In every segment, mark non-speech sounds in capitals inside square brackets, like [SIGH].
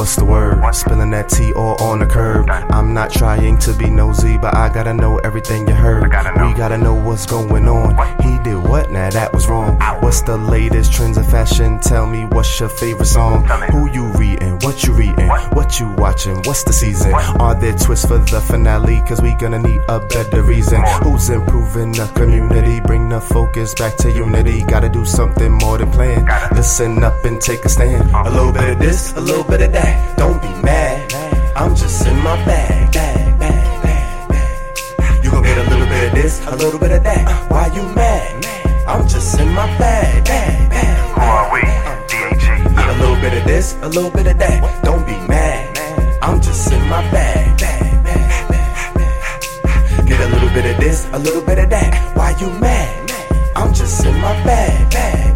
what's the word? Spilling that tea all on the curb. I'm not trying to be nosy, but I gotta know everything you heard. We gotta know what's going on. He did what? Now that was wrong. What's the latest trends of fashion? Tell me what's your favorite song? Who you reading? What you reading? What you watching? What's the season? Are there twists for the finale? Cause we gonna need a better reason. Who's improving the community? Bring the focus back to unity. Gotta do something more than plan. Listen up and take a stand. A little bit of this, a little bit of that. Don't be mad. I'm just in my bag, bag, bag, bag, bag. You gon' get a little bit of this, a little bit of that. Why you mad? I'm just in my bag, bag, bag. Who are we? DHG. Get a little bit of this, a little bit of that. Don't be mad. I'm just in my bag, bag, bag, bag, bag. Get a little bit of this, a little bit of that. Why you mad? I'm just in my bag.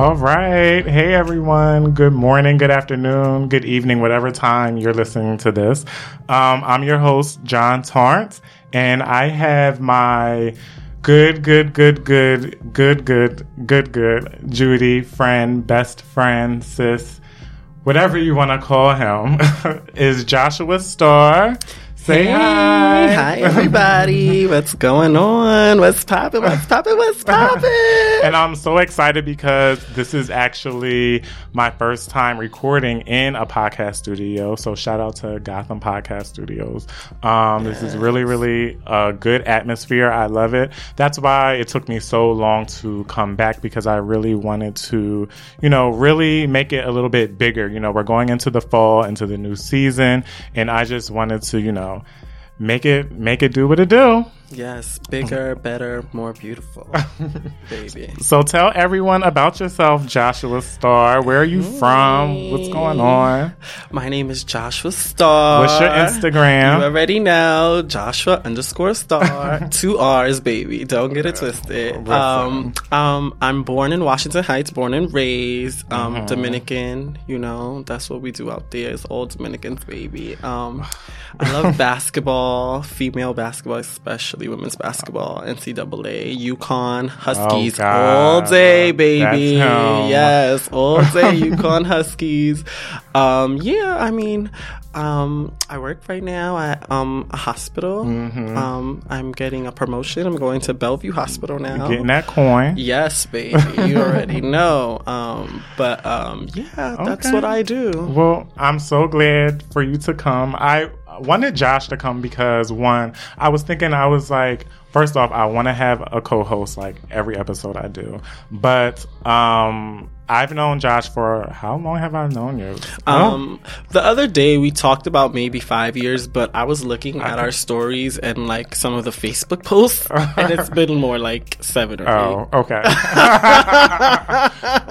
All right. Hey, everyone. Good morning, good afternoon, good evening, whatever time you're listening to this. Um, I'm your host, John Torrance, and I have my good, good, good, good, good, good, good, good Judy friend, best friend, sis, whatever you want to call him, [LAUGHS] is Joshua Starr. Say Hey, hi. Hi, everybody. What's going on? What's poppin'? What's poppin'? What's poppin'? and I'm so excited because this is actually my first time recording in a podcast studio. So shout out to Gotham Podcast Studios. Um, This is really, really a good atmosphere. I love it. That's why it took me so long to come back because I really wanted to, you know, really make it a little bit bigger. You know, we're going into the fall, into the new season, and I just wanted to, you know, make it make it do what it do. Yes, bigger, better, more beautiful, baby. [LAUGHS] So tell everyone about yourself, Joshua Starr. Where are you from? What's going on? My name is Joshua Starr. What's your Instagram? You already know Joshua underscore Starr. [LAUGHS] Two R's, baby. Don't get it twisted. Um, um, I'm born in Washington Heights, born and raised. Um, Mm-hmm. Dominican. You know, that's what we do out there. It's all Dominicans, baby. Um, I love [LAUGHS] basketball, female basketball, especially women's basketball, NCAA, UConn Huskies Oh, all day, baby. Yes, all day [LAUGHS] UConn Huskies. Um, yeah, I mean, um, I work right now at um, a hospital. Mm-hmm. Um, I'm getting a promotion. I'm going to Bellevue Hospital now. Getting that coin. Yes, baby. You already [LAUGHS] know. Um, but um, yeah, that's Okay. what I do. Well, I'm so glad for you to come. I wanted Josh to come because one, I was thinking I was like, first off, I want to have a co-host like every episode I do, but um, I've known Josh for how long have I known you? Oh, Um, the other day we talked about maybe five years, but I was looking at our stories and like some of the Facebook posts, and it's [LAUGHS] been more like seven or Oh, eight. okay. [LAUGHS]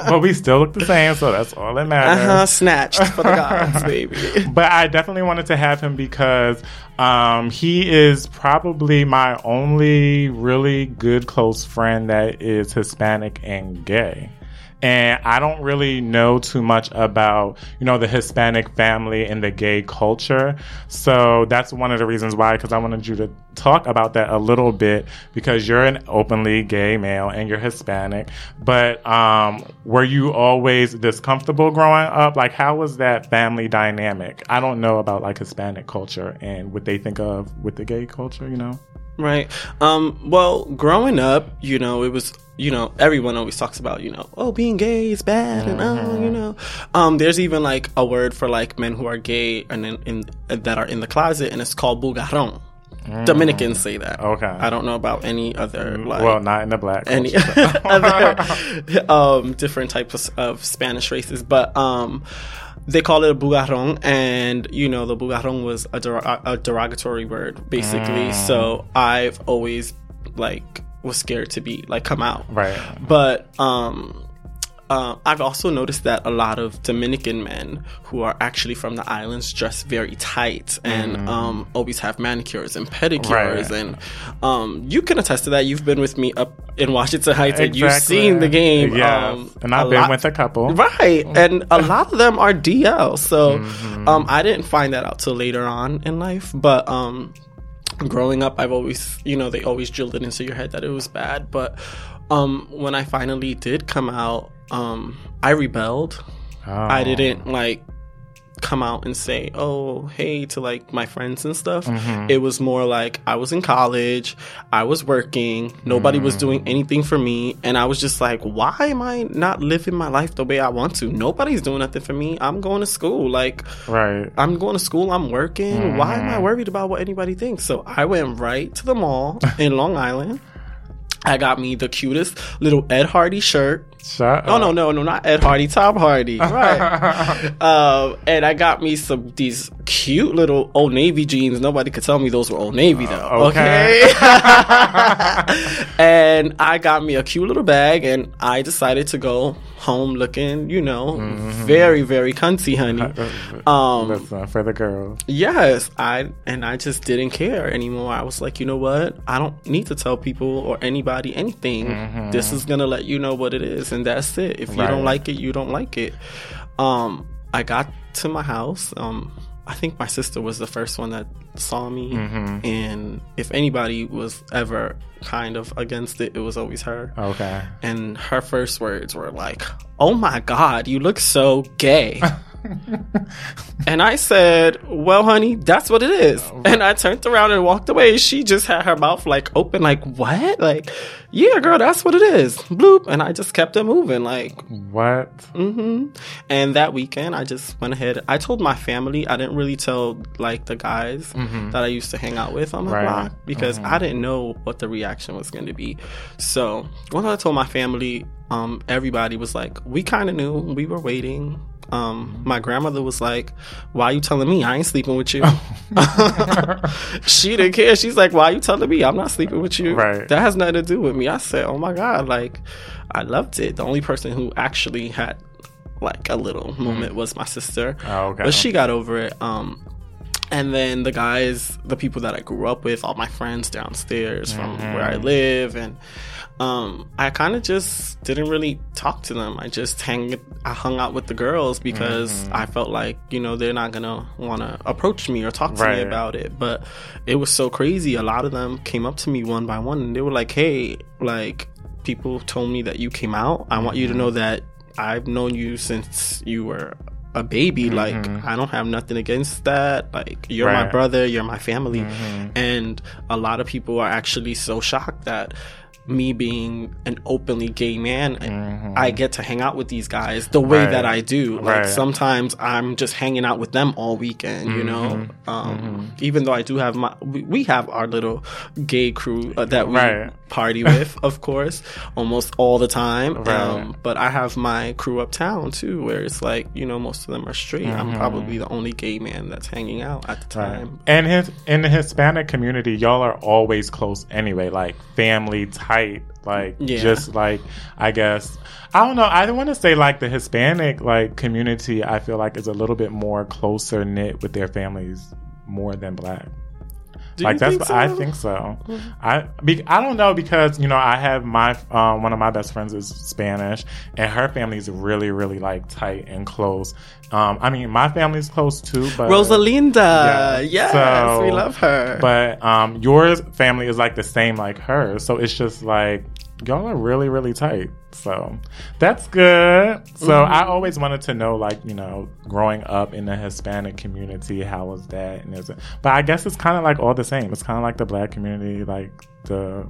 but we still look the same, so that's all that matters. Uh huh. Snatched for the [LAUGHS] gods, baby. but I definitely wanted to have him because um, he is probably my only really good close friend that is Hispanic and gay. And I don't really know too much about, you know, the Hispanic family and the gay culture. So that's one of the reasons why, because I wanted you to talk about that a little bit because you're an openly gay male and you're Hispanic. But um, were you always this comfortable growing up? Like, how was that family dynamic? I don't know about like Hispanic culture and what they think of with the gay culture, you know? Right. Um, well, growing up, you know, it was, you know, everyone always talks about, you know, oh, being gay is bad, and oh, you know, um, there's even like a word for like men who are gay and in, in that are in the closet, and it's called bugarron. Dominicans say that. Okay. I don't know about any other like well, not in the black any [LAUGHS] other [LAUGHS] um, different types of Spanish races, but um, they call it a bugarron, and you know the bugarron was a, der- a derogatory word, basically. So I've always like was scared to be like come out, right. but um, uh, I've also noticed that a lot of Dominican men who are actually from the islands dress very tight and um, always have manicures and pedicures. Mm. Right. And um, you can attest to that. You've been with me up in Washington Heights and you've seen the game. Yes. Um, and I've been lot- with a couple. Right. And a lot of them are DL. So Mm-hmm. um, I didn't find that out till later on in life. But um, growing up, I've always, you know, they always drilled it into your head that it was bad. But um, when I finally did come out, um, I rebelled. I Oh. didn't like come out and say, "Oh, hey" to like my friends and stuff. Mm-hmm. It was more like I was in college, I was working, nobody was Mm. doing anything for me, and I was just like, "Why am I not living my life the way I want to? Nobody's doing nothing for me. I'm going to school. Like Right. I'm going to school, I'm working. Why am I Mm-hmm. worried about what anybody thinks?" So I went right to the mall in Long Island. I got me the cutest little Ed Hardy shirt. Shut Oh up. no, no, no, not Ed Hardy, Tom Hardy, [LAUGHS] right? um, and I got me some these cute little Old Navy jeans. Nobody could tell me those were Old Navy though. okay. okay. [LAUGHS] and I got me a cute little bag, and I decided to go home looking, you know, very, very cunty, honey. [LAUGHS] Um, Listen, for the girls. Yes, I and I just didn't care anymore. I was like, you know what? I don't need to tell people or anybody anything. This is gonna let you know what it is, and that's it. If you Right. don't like it, you don't like it. Um, I got to my house. Um, I think my sister was the first one that saw me, mm-hmm. and if anybody was ever kind of against it, it was always her. Okay. And her first words were like, "Oh my god, you look so gay." [LAUGHS] [LAUGHS] and I said, "Well, honey, that's what it is." And I turned around and walked away. She just had her mouth like open, like, "What?" Like, "Yeah, girl, that's what it is." Bloop, and I just kept it moving, like, What? hmm And that weekend, I just went ahead. I told my family. I didn't really tell like the guys that I used to hang out with on my Right. block because I didn't know what the reaction was going to be. So once I told my family, um, everybody was like, "We kind of knew. We were waiting." Um, my grandmother was like, "Why are you telling me? I ain't sleeping with you." [LAUGHS] she didn't care. She's like, "Why are you telling me? I'm not sleeping with you." Right. That has nothing to do with me. I said, "Oh my god!" Like, I loved it. The only person who actually had like a little moment was my sister. Oh, okay. But she got over it. Um, and then the guys, the people that I grew up with, all my friends downstairs from where I live, and um, I kind of just didn't really talk to them. I just hang, I hung out with the girls because mm-hmm. I felt like you know they're not gonna want to approach me or talk to me about it. But it was so crazy. A lot of them came up to me one by one, and they were like, "Hey, like." People told me that you came out. I want you to mm-hmm. know that I've known you since you were a baby. Like, mm-hmm. I don't have nothing against that. Like, you're my brother, you're my family. And a lot of people are actually so shocked that me being an openly gay man, I get to hang out with these guys the way Right. that I do. Like, Right. sometimes I'm just hanging out with them all weekend, you know? Um, Even though I do have my, we, we have our little gay crew uh, that we Right. party [LAUGHS] with, of course, almost all the time. Um, but I have my crew uptown too, where it's like you know most of them are straight. I'm probably the only gay man that's hanging out at the time. And his in the Hispanic community, y'all are always close anyway, like family tight, like Yeah. just like I guess I don't know. I don't want to say like the Hispanic like community. I feel like is a little bit more closer knit with their families more than black. Do like that's think what so? I think so. I be, I don't know because you know I have my um, one of my best friends is Spanish and her family's really really like tight and close. Um, I mean my family's close too, but Rosalinda, Yeah. yes, So- we love her. but um, your family is like the same like hers, so it's just like y'all are really really tight. So that's good. So Mm-hmm. I always wanted to know, like you know, growing up in the Hispanic community, how was that? And is it? But I guess it's kind of like all the same. It's kind of like the black community, like the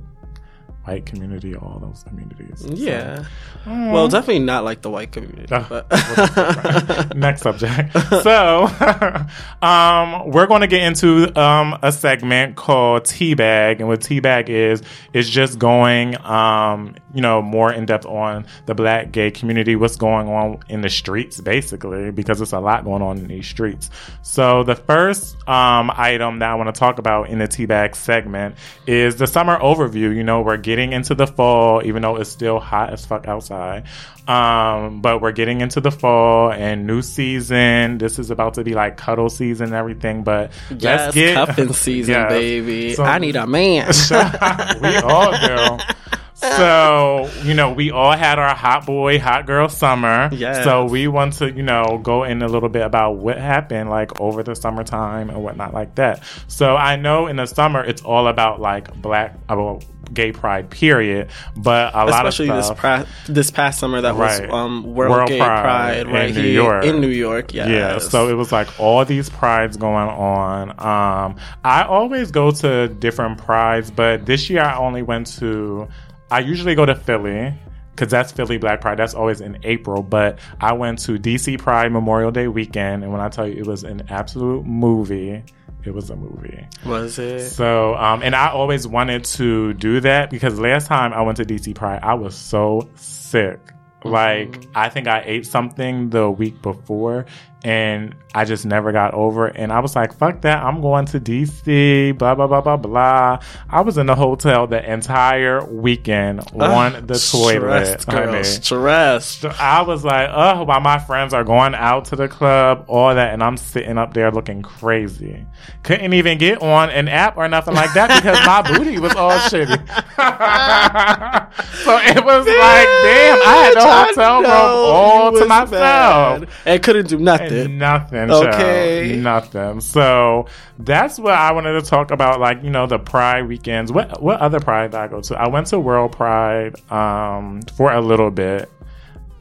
white community, all those communities. So- yeah, well, definitely not like the white community. Uh, but [LAUGHS] [LAUGHS] Next subject. So, [LAUGHS] um, we're going to get into um, a segment called Teabag, and what Teabag is is just going, um, you know, more in depth on the Black gay community, what's going on in the streets, basically, because there's a lot going on in these streets. So, the first um, item that I want to talk about in the Teabag segment is the summer overview. You know, where getting into the fall, even though it's still hot as fuck outside. Um, but we're getting into the fall and new season. This is about to be like cuddle season and everything. But Yes, let's get cuffing [LAUGHS] season, Yes. baby. So- I need a man. [LAUGHS] we all do. [LAUGHS] [LAUGHS] So, you know, we all had our hot boy, hot girl summer. Yes. So we want to, you know, go in a little bit about what happened like over the summertime and whatnot like that. So I know in the summer it's all about like black about gay pride period. But a lot of Especially this pra- this past summer that was um, World, World Gay Pride Pride, in right New York. in New York. Yes. Yeah, so it was like all these prides going on. Um, I always go to different prides, but this year I only went to. I usually go to Philly because that's Philly Black Pride. That's always in April. But I went to DC Pride Memorial Day weekend, and when I tell you it was an absolute movie, it was a movie. was it? So, um, and I always wanted to do that because last time I went to DC Pride, I was so sick. Like, I think I ate something the week before and I just never got over it. And I was like, fuck that. I'm going to DC, blah, blah, blah, blah, blah. I was in the hotel the entire weekend on the toilet. Girl. honey. Stressed. So I was like, oh, while my friends are going out to the club, all that, and I'm sitting up there looking crazy. Couldn't even get on an app or nothing like that because my [LAUGHS] booty was all shitty. [LAUGHS] so it was like, damn, I had the hotel room all to myself. bad. And couldn't do nothing. Nothing. Okay. Okay. Nothing. So that's what I wanted to talk about, like, you know, the Pride weekends. What what other Pride did I go to? I went to World Pride um, for a little bit.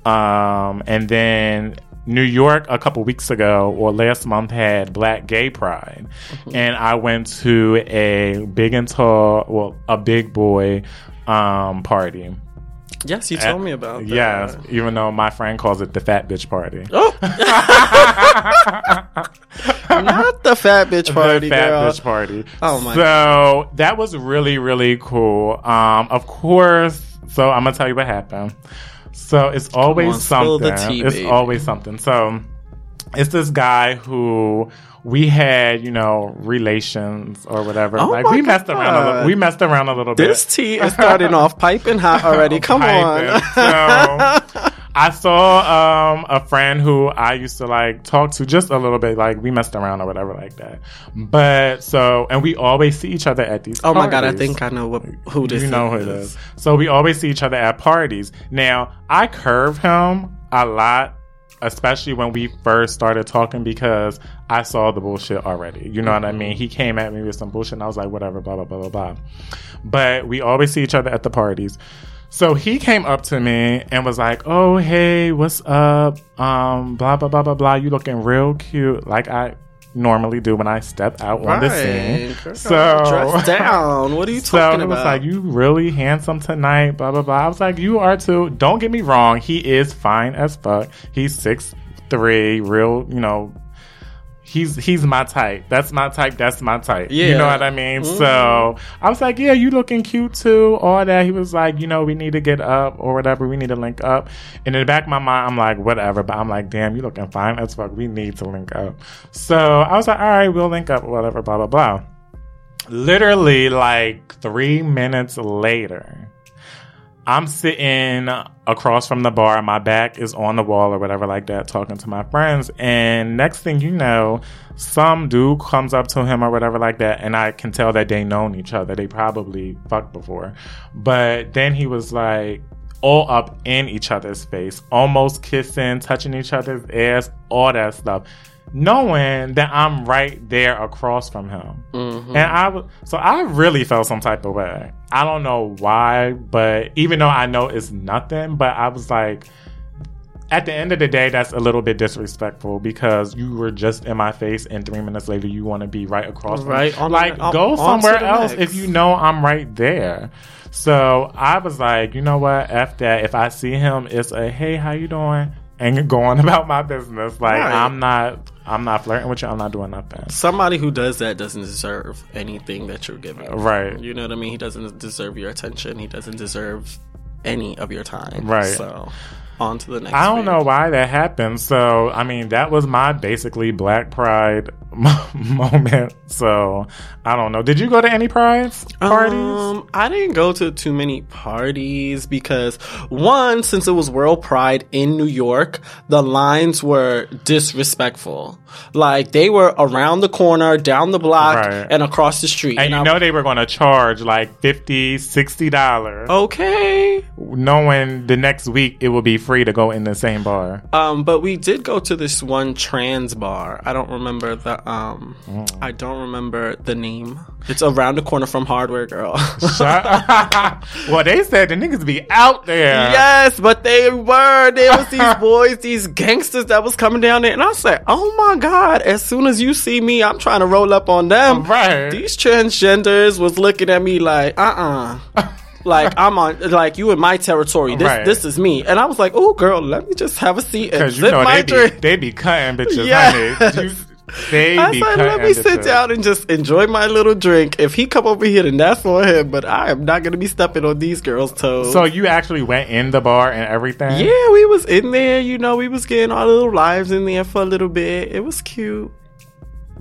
Um, and then New York a couple weeks ago or last month had Black Gay Pride. And I went to a big and tall, well, a big boy um, party. Yes, you told me about that. Yes, even though my friend calls it the fat bitch party. Oh. [LAUGHS] Not the fat bitch party, the fat girl. bitch party. Oh my So that was really really cool. Um, of course. So I'm gonna tell you what happened. So it's always on, something. tea, it's baby. always something. So it's this guy who we had, you know, relations or whatever. Oh like we messed around a little. We messed around a little bit. This tea is starting off piping hot [LAUGHS] already. Come Piping. on. So, I saw um, a friend who I used to like talk to just a little bit, like we messed around or whatever, like that. But so, and we always see each other at these. oh my god, I think I know what, who this you know who it is. So we always see each other at parties. Now I curve him a lot, especially when we first started talking because I saw the bullshit already. You know what I mean? He came at me with some bullshit, and I was like, whatever, blah blah blah blah blah. But we always see each other at the parties. So he came up to me and was like, "Oh, hey, what's up? Um, blah blah blah blah blah. You looking real cute, like I normally do when I step out on the scene." Girl, So dress [LAUGHS] down. What are you so talking it was about? like, you really handsome tonight, blah blah blah. I was like, you are too. Don't get me wrong, he is fine as fuck. He's six three, real, you know. He's he's my type. That's my type. That's my type. Yeah. You know what I mean? Mm-hmm. So I was like, yeah, you looking cute too. All that. He was like, you know, we need to get up or whatever. We need to link up. And in the back of my mind, I'm like, whatever. But I'm like, damn, you looking fine as fuck. We need to link up. So I was like, all right, we'll link up. Whatever. Blah blah blah literally like three minutes later i'm sitting across from the bar. My back is on the wall or whatever like that talking to my friends. And next thing you know some dude comes up to him or whatever like that. And i can tell that they known each other. They probably fucked before. But then he was like all up in each other's face almost kissing touching each other's ass all that stuff knowing that I'm right there across from him. Mm-hmm. And I so I really felt some type of way. I don't know why, but even though I know it's nothing, but I was like, at the end of the day, that's a little bit disrespectful because you were just in my face, and three minutes later, you want to be right across. from me. Right on the- like go somewhere else if you know I'm right there. So I was like, you know what? F that. If I see him, it's a hey, how you doing? And going [LAUGHS] about my business. Like Right. I'm not, I'm not flirting with you. I'm not doing nothing. Somebody who does that doesn't deserve anything that you're giving. Right. You know what I mean? He doesn't deserve your attention. He doesn't deserve any of your time. Right. So, on to the next. I don't know why that happened. So, I mean, that was my basically Black Pride [LAUGHS] moment. So I don't know. Did you go to any prides parties? Um, I didn't go to too many parties because one, since it was World Pride in New York, the lines were disrespectful. Like they were around the corner, down the block, Right. and across the street. and you I- know they were going to charge like 50 60 dollars okay. knowing the next week it will be free to go in the same bar Um, but we did go to this one trans bar. I don't remember the um, Mm. I don't remember the name. It's around the corner from Hardware Girl. [LAUGHS] well they said the niggas be out there Yes, but they were. There was these [LAUGHS] boys, these gangsters that was coming down there, and I said, "Oh my god!" As soon as you see me, I'm trying to roll up on them. Right. These transgenders was looking at me like, "Uh, uh [LAUGHS] like I'm on, like you in my territory. This, Right. this is me." And I was like, "Oh, girl, let me just have a seat and because you sip know my they be, drink." they be cutting bitches Yes. [LAUGHS] they I be said, let me sit down and just enjoy my little drink. If he come over here, then that's for him. But I am not gonna be stepping on these girls' toes. so you actually went in the bar and everything Yeah, we was in there. You know, we was getting our little lives in there for a little bit. It was cute. [LAUGHS]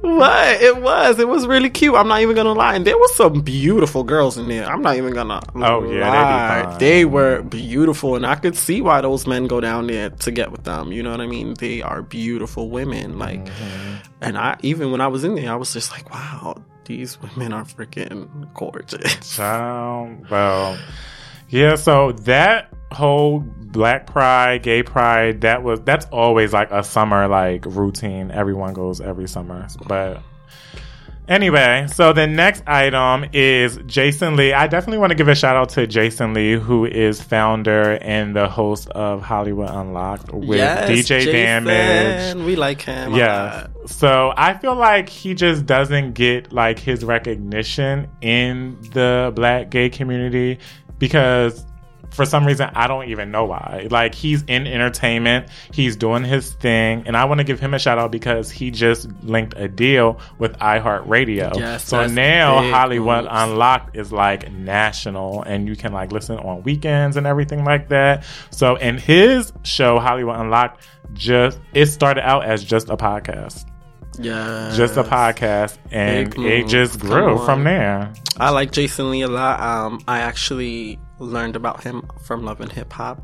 what? It was. It was really cute. I'm not even gonna lie. And there was some beautiful girls in there. I'm not even gonna. Oh, yeah, they lie. They were beautiful, and I could see why those men go down there to get with them. You know what I mean? They are beautiful women. Like, Mm-hmm. and I even when I was in there, I was just like, wow, these women are freaking gorgeous. Um, well, yeah. So that whole Black Pride, Gay Pride, that was that's always like a summer like routine. Everyone goes every summer, but. Anyway, so the next item is Jason Lee. I definitely want to give a shout out to Jason Lee, who is founder and the host of Hollywood Unlocked with yes, DJ Jason, Damage. We like him. Yeah. So I feel like he just doesn't get like his recognition in the black gay community because for some reason I don't even know why. Like he's in entertainment, he's doing his thing, and I want to give him a shout out because he just linked a deal with iHeartRadio. Yes, so now Hollywood moves. Unlocked is like national and you can like listen on weekends and everything like that. So in his show Hollywood Unlocked just it started out as just a podcast. Yeah. Just a podcast and it just grew from there. I like Jason Lee a lot. Um, I actually learned about him from Love and Hip Hop.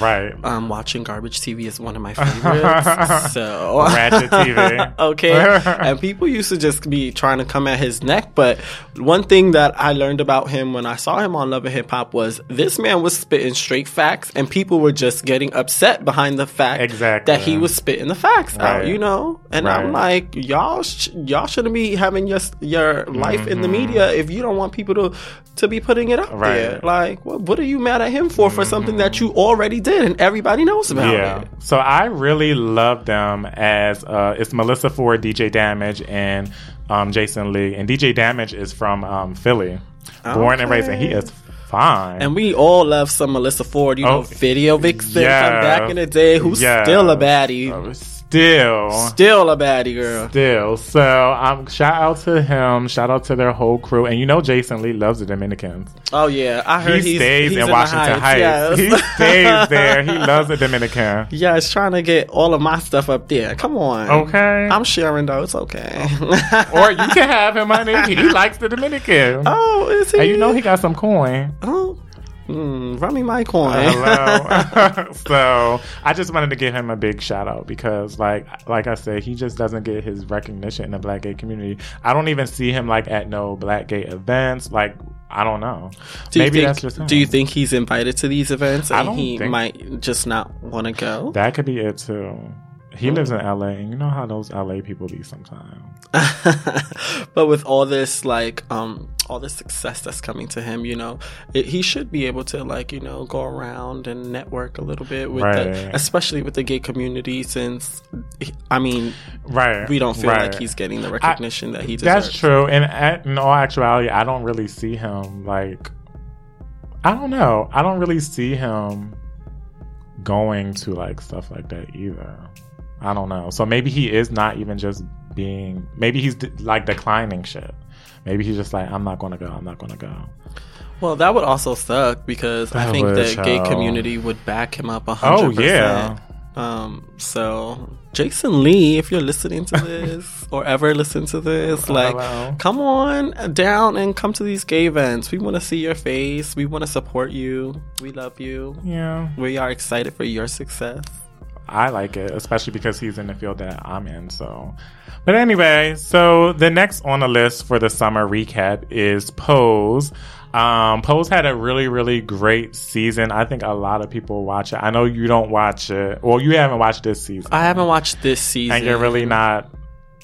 Right. Um, watching Garbage TV is one of my favorites. [LAUGHS] so Ratchet TV. [LAUGHS] okay. and people used to just be trying to come at his neck, but one thing that I learned about him when I saw him on Love and Hip Hop was this man was spitting straight facts, and people were just getting upset behind the fact Exactly. that he was spitting the facts out. You know, and I'm like, y'all, sh- y'all shouldn't be having your your life in the media if you don't want people to to be putting it out Mm-hmm. Right. there. Like, what, what are you mad at him for? For something that you already did and everybody knows about Yeah. it. So I really love them as uh, it's Melyssa Ford, DJ Damage, and um, Jason Lee. And DJ Damage is from um, Philly, born and raised, and he is fine. And we all love some Melyssa Ford, you know, Oh, video vixen yeah. from back in the day, who's Yeah. still a baddie. Uh, still. Still a baddie girl. Still, so um, shout out to him. Shout out to their whole crew, and you know Jason Lee loves the Dominicans. Oh yeah, I heard He he's, stays he's in the Washington Heights. Yes. He stays [LAUGHS] there. He loves the Dominican. yeah, it's trying to get all of my stuff up there. Come on. Okay, I'm sharing though. It's okay. [LAUGHS] or you can have him, honey. He likes the Dominican, oh, is he? and you know he got some coin. Oh, mm, run me my coin. Hello. [LAUGHS] [LAUGHS] so I just wanted to give him a big shout out because, like, like I said, he just doesn't get his recognition in the black gay community. I don't even see him like at no black gay events. Like, I don't know. do you Maybe think, that's just him. Do you think he's invited to these events and he think- might just not want to go? that could be it too? He lives in LA, and you know how those LA people be sometimes. [LAUGHS] but with all this like um all this success that's coming to him you know it, he should be able to like you know go around and network a little bit with Right. the especially with the gay community since i mean Right. we don't feel right. like he's getting the recognition that he deserves That's true. And in all actuality, I don't really see him like. I don't know. I don't really see him going to like stuff like that either. I don't know. So maybe he is not even just being. Maybe he's de- like declining shit. Maybe he's just like, I'm not gonna go. I'm not gonna go. well that would also suck because i think the gay community would back him up Oh hundred yeah, Um, so Jason Lee, if you're listening to this [LAUGHS] or ever listen to this, like, Hello. come on down and come to these gay events. We want to see your face. We want to support you. We love you. Yeah, We are excited for your success. I like it, especially because he's in the field that I'm in. So, but anyway, so the next on the list for the summer recap is Pose. Um, Pose had a really, really great season. I think a lot of people watch it. I know you don't watch it. Well, you haven't watched this season, I haven't watched this season. and you're really not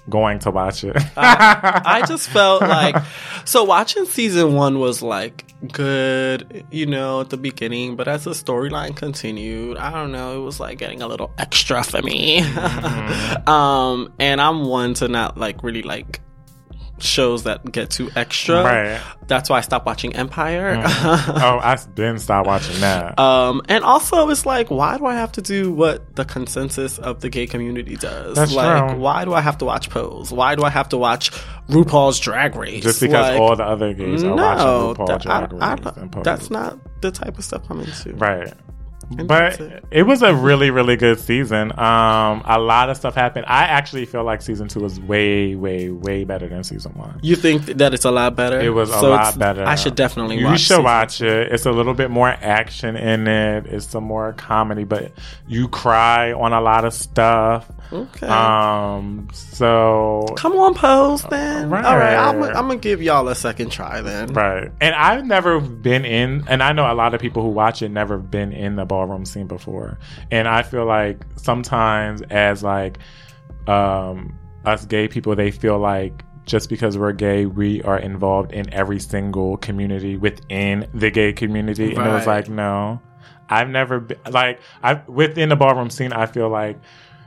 going to watch it. [LAUGHS] I just felt like so watching season one was like good, you know, at the beginning, but as the storyline continued, I don't know, it was like getting a little extra for me. [LAUGHS] um, and I'm one to not like really like shows that get too extra. Right. That's why I stopped watching Empire. [LAUGHS] oh, I didn't stop watching that. Um, and also it's like, why do I have to do what the consensus of the gay community does? That's like, true. why do I have to watch Pose? Why do I have to watch RuPaul's Drag Race? Just because Like, all the other gays are no, watching RuPaul that- I- Drag I- Race and Pose. that's not the type of stuff I'm into. Right. But it. it was a really, really good season. Um, a lot of stuff happened. I actually feel like season two was way, way, way better than season one. You think that it's a lot better? It was a So lot better. I should definitely You watch. should season- watch it. It's a little bit more action in it. It's some more comedy, but you cry on a lot of stuff. Okay. Um, so Come on, Pose then. Right. All right, I'm, I'm gonna give y'all a second try then. Right. And I've never been in, and I know a lot of people who watch it never been in the ballroom scene before. And I feel like sometimes as like, um, us gay people, they feel like just because we're gay, we are involved in every single community within the gay community. And it was like, no, I've never been like, I within the ballroom scene, I feel like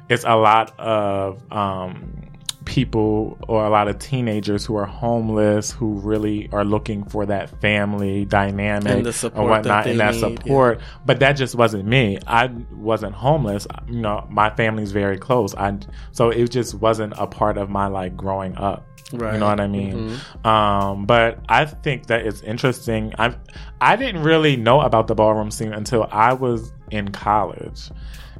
it's a lot of, um, people or a lot of teenagers who are homeless who really are looking for that family dynamic And the support and whatnot that and that need, support. But that just wasn't me. I wasn't homeless. You know my family's very close. I so it just wasn't a part of my like growing up. Right. you know what i mean? Um but i think that it's interesting. I i didn't really know about the ballroom scene until i was in college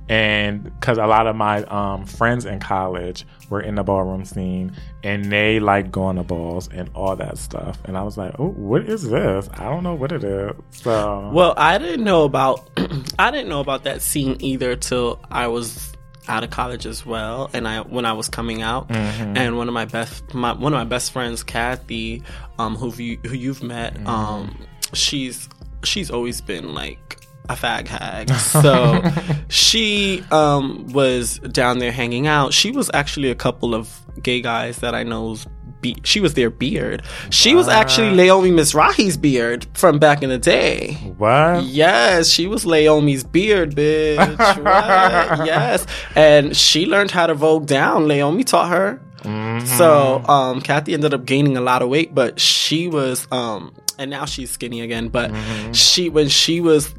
and because a lot of my um, friends in college were in the ballroom scene and they like going to balls and all that stuff and i was like oh what is this i don't know what it is so Well, I didn't know about [CLEARS THROAT] I didn't know about that scene either till I was out of college as well, and I when I was coming out, Mm-hmm. and one of my best my one of my best friends, Kathy, um, who you who you've met, Mm-hmm. um, she's she's always been like a fag hag. So [LAUGHS] she um was down there hanging out. She was actually a couple of gay guys that I know's be- she was their beard. She was actually Naomi Mizrahi's beard from back in the day. what Yes, she was Naomi's beard, bitch. [LAUGHS] What? yes. And she learned how to vogue down. Naomi taught her. So, um, Kathy ended up gaining a lot of weight, but she was, um, and now she's skinny again, but she, when she was,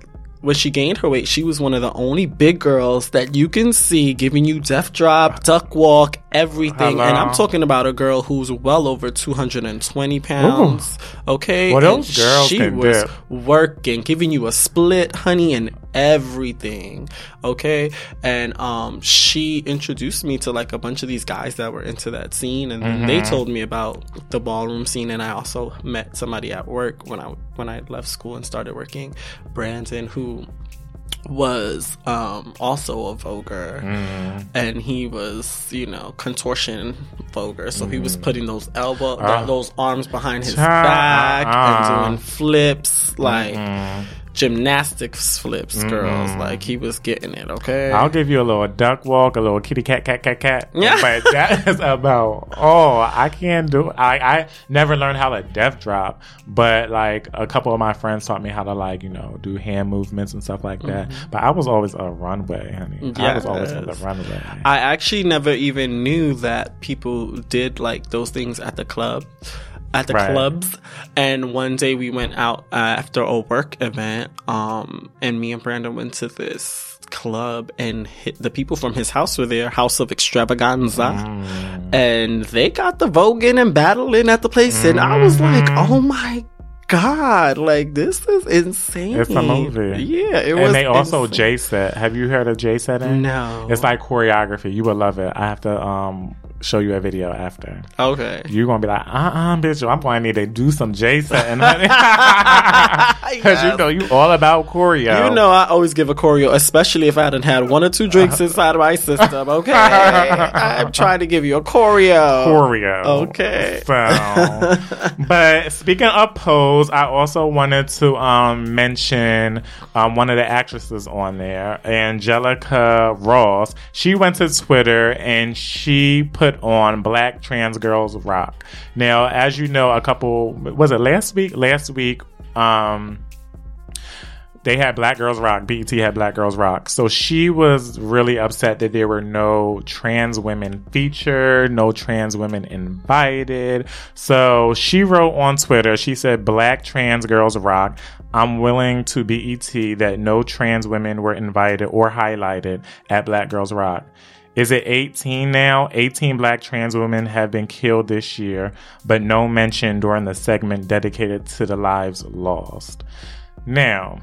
when she gained her weight, she was one of the only big girls that you can see giving you death drop, duck walk, everything. And I'm talking about a girl who's well over 220 pounds. Okay. Well, those And girls she was dip. working, giving you a split, honey, and everything. Okay. And um she introduced me to like a bunch of these guys that were into that scene and then they mm-hmm. told me about the ballroom scene and I also met somebody at work when I when I left school and started working, Brandon, who was um also a voguer mm-hmm. and he was you know contortion voguer so he was mm-hmm. putting those elbow ah. those arms behind his Child, back uh-uh. and doing flips like gymnastics flips mm-hmm. girls like he was getting it okay I'll give you a little duck walk, a little kitty cat, cat, cat, cat. Yeah. But [LAUGHS] that is about, oh, I can't do I, I never learned how to death drop, but like a couple of my friends taught me how to like, you know, do hand movements and stuff like that. Mm-hmm. But I was always a runway, honey. I was always on the runway. I actually never even knew that people did like those things at the club, at the Right. clubs. And one day we went out uh, after a work event, um, and me and Brandon went to this club, and hit, the people from his house were there, House of Xtravaganza, Mm. and they got the voguing and battling at the place, and I was like, Mm-hmm. oh my god, like this is insane. It's a movie. Yeah, it was. and they also insane. J set. Have you heard of J setting? No. It's like choreography. You would love it. I have to um show you a video after. okay. You're gonna be like, uh uh bitch, I'm gonna need to do some J setting, honey. [LAUGHS] [LAUGHS] Because you know you all about choreo. You know, I always give a choreo, especially if I hadn't had one or two drinks inside of my system. [LAUGHS] Okay, I'm trying to give you a choreo. choreo. Okay. So, but speaking of pose, I also wanted to um, mention um, one of the actresses on there, Angelica Ross. She went to Twitter and she put on Black Trans Girls Rock. Now, as you know, a couple was it last week? Last week, um, they had Black Girls Rock. BET had Black Girls Rock. So she was really upset that there were no trans women featured, no trans women invited. So she wrote on Twitter, she said, Black Trans Girls Rock. I'm willing to BET that no trans women were invited or highlighted at Black Girls Rock. Is it 18 now? 18 black trans women have been killed this year, but no mention during the segment dedicated to the lives lost. Now,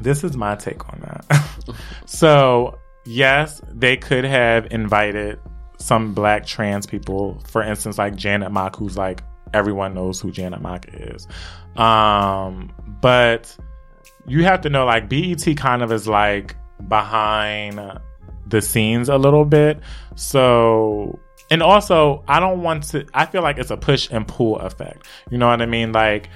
this is my take on that. [LAUGHS] so, yes, they could have invited some black trans people, for instance, like Janet Mock, who's like everyone knows who Janet Mock is. Um, but you have to know like BET kind of is like behind the scenes a little bit. So, and also, I don't want to, I feel like it's a push and pull effect. You know what I mean? Like,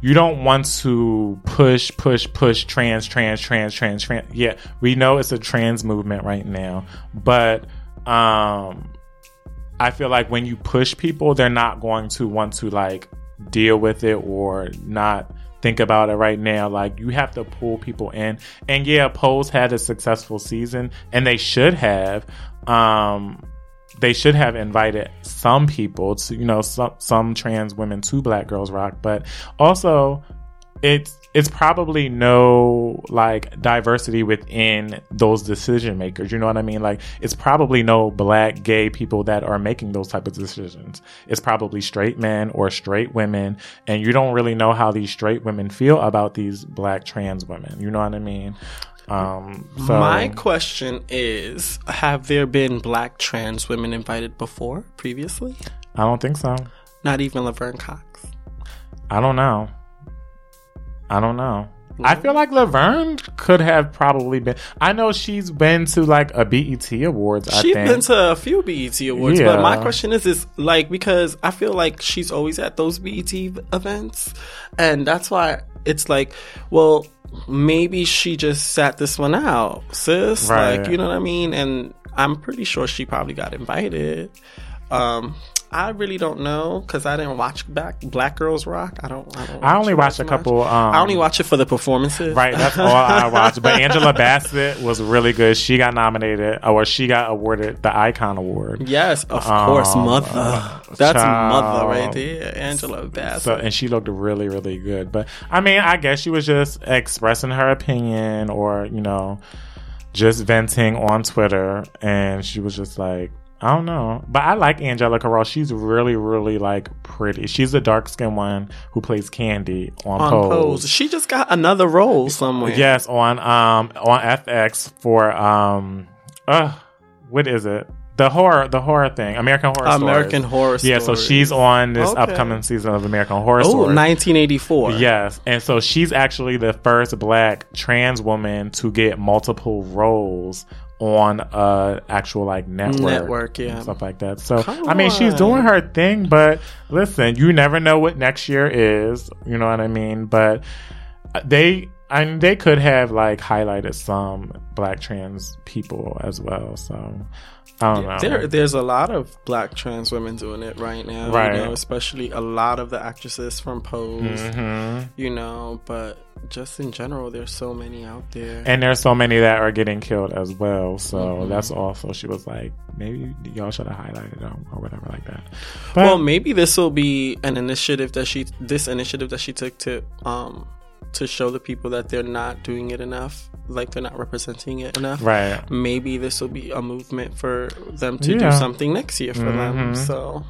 you don't want to push, push, push trans, trans, trans, trans, trans. Yeah, we know it's a trans movement right now, but um, I feel like when you push people, they're not going to want to like deal with it or not think about it right now. Like you have to pull people in. And yeah, Pose had a successful season and they should have. Um they should have invited some people to, you know, some some trans women to Black Girls Rock, but also it's it's probably no like diversity within those decision makers. You know what I mean? Like it's probably no black gay people that are making those type of decisions. It's probably straight men or straight women, and you don't really know how these straight women feel about these black trans women. You know what I mean? Um, so My question is: Have there been black trans women invited before, previously? I don't think so. Not even Laverne Cox. I don't know. I don't know. I feel like Laverne could have probably been. I know she's been to like a BET Awards. I She's think. been to a few BET awards, but my question is, is like because I feel like she's always at those BET events, and that's why it's like, well, maybe she just sat this one out, sis. Right. Like, you know what I mean? And I'm pretty sure she probably got invited. Um, I really don't know because I didn't watch back Black Girls Rock. I don't. I, don't I only watch watched a couple. Um, I only watch it for the performances. Right, that's all I [LAUGHS] watched. But Angela Bassett was really good. She got nominated, or she got awarded the Icon Award. Yes, of course, Um, mother. uh, That's child. mother right there, Angela Bassett. So, and she looked really, really good. But I mean, I guess she was just expressing her opinion, or you know, just venting on Twitter, and she was just like. I don't know, but I like Angelica Ross. She's really, really like pretty. She's the dark skinned one who plays Candy on, on Pose. Pose. She just got another role somewhere. Yes, on um on FX for um uh what is it? The horror the horror thing. American Horror American Stories. Horror Yeah, so she's on this Okay. upcoming season of American Horror Oh, 1984. Yes, and so she's actually the first black trans woman to get multiple roles on a actual like network, Network, yeah. stuff like that. So Come I mean, she's doing her thing, but listen, you never know what next year is. You know what I mean? But uh, they, I mean, they could have like highlighted some black trans people as well. So I don't know. There, there's a lot of black trans women doing it right now. Right. You know, especially a lot of the actresses from Pose. Mhm. You know, but just in general, there's so many out there. And there's so many that are getting killed as well. So Mm-hmm. that's also she was like, maybe y'all should have highlighted them or whatever like that. But well, maybe this will be an initiative that she, this initiative that she took to, um, to show the people that they're not doing it enough, like they're not representing it enough. right. maybe this will be a movement for them to Yeah. do something next year for them. Mhm. So